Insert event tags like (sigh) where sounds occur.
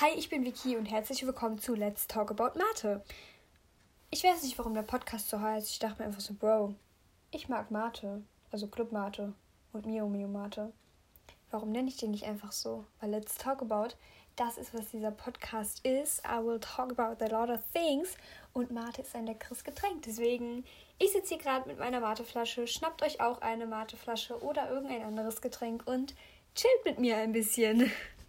Hi, ich bin Vicky und herzlich willkommen zu Let's Talk About Mate. Ich weiß nicht, warum der Podcast so heißt. Ich dachte mir einfach so, Bro, ich mag Mate, also Club Mate und Mio Mio Mate. Warum nenne ich den nicht einfach so? Weil Let's Talk About, das ist, was dieser Podcast ist. I will talk about a lot of things. Und Mate ist ein leckeres Getränk. Deswegen, ich sitze hier gerade mit meiner Mateflasche. Schnappt euch auch eine Mateflasche oder irgendein anderes Getränk und chillt mit mir ein bisschen. (laughs)